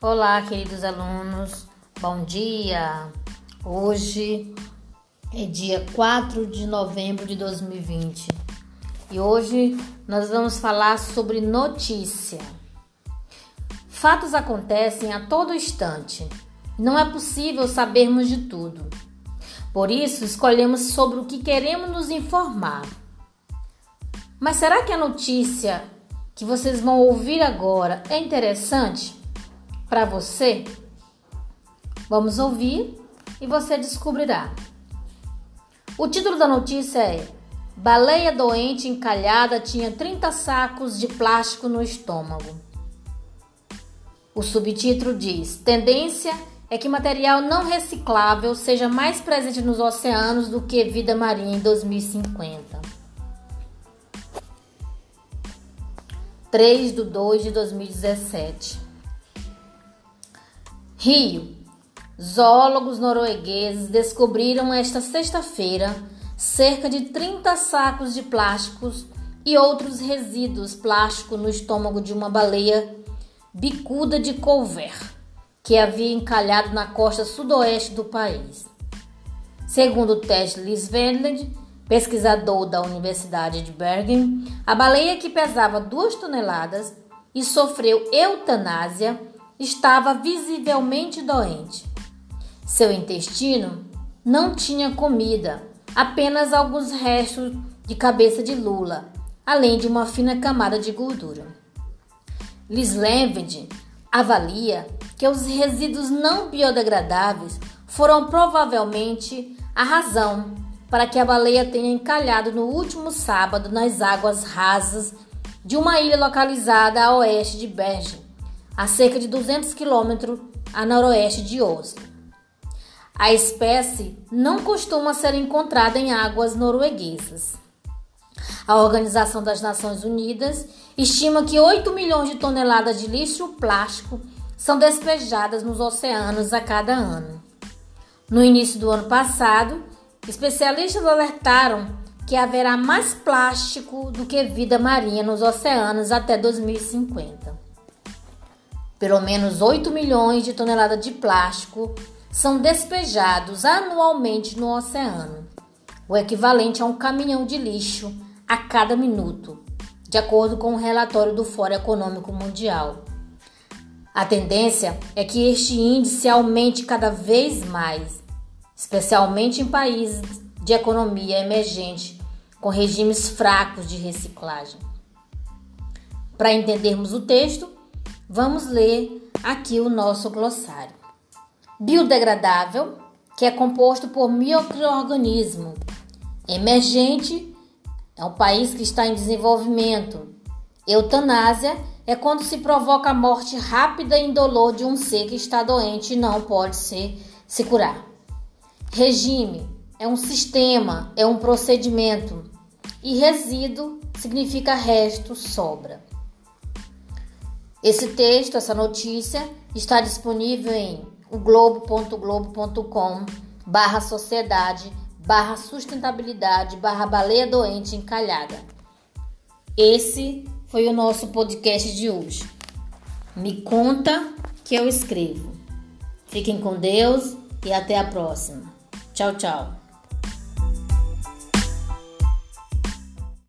Olá, queridos alunos, bom dia! Hoje é dia 4 de novembro de 2020 e hoje nós vamos falar sobre notícia. Fatos acontecem a todo instante, não é possível sabermos de tudo. Por isso, escolhemos sobre o que queremos nos informar. Mas será que a notícia que vocês vão ouvir agora é interessante? Para você? Vamos ouvir e você descobrirá. O título da notícia é: Baleia doente encalhada tinha 30 sacos de plástico no estômago. O subtítulo diz: Tendência é que material não reciclável seja mais presente nos oceanos do que vida marinha em 2050. 3 de 2 de 2017 Rio. Zoólogos noruegueses descobriram esta sexta-feira cerca de 30 sacos de plásticos e outros resíduos plásticos no estômago de uma baleia bicuda de Colver, que havia encalhado na costa sudoeste do país. Segundo Ted Lisveld, pesquisador da Universidade de Bergen, a baleia que pesava 2 toneladas e sofreu eutanásia estava visivelmente doente. Seu intestino não tinha comida, apenas alguns restos de cabeça de lula, além de uma fina camada de gordura. Lisleved avalia que os resíduos não biodegradáveis foram provavelmente a razão para que a baleia tenha encalhado no último sábado nas águas rasas de uma ilha localizada a oeste de Bergen, a cerca de 200 quilômetros a noroeste de Oslo. A espécie não costuma ser encontrada em águas norueguesas. A Organização das Nações Unidas estima que 8 milhões de toneladas de lixo plástico são despejadas nos oceanos a cada ano. No início do ano passado, especialistas alertaram que haverá mais plástico do que vida marinha nos oceanos até 2050. Pelo menos 8 milhões de toneladas de plástico são despejados anualmente no oceano, o equivalente a um caminhão de lixo a cada minuto, de acordo com o um relatório do Fórum Econômico Mundial. A tendência é que este índice aumente cada vez mais, especialmente em países de economia emergente com regimes fracos de reciclagem. Para entendermos o texto, Vamos ler aqui o nosso glossário. Biodegradável, que é composto por microorganismo. Emergente é um país que está em desenvolvimento. Eutanásia é quando se provoca a morte rápida e indolor de um ser que está doente e não pode ser, se curar. Regime é um sistema, é um procedimento. E resíduo significa resto, sobra. Esse texto, essa notícia, está disponível em globo.globo.com barra sociedade barra sustentabilidade barra baleia doente encalhada. Esse foi o nosso podcast de hoje. Me conta que eu escrevo. Fiquem com Deus e até a próxima. Tchau, tchau.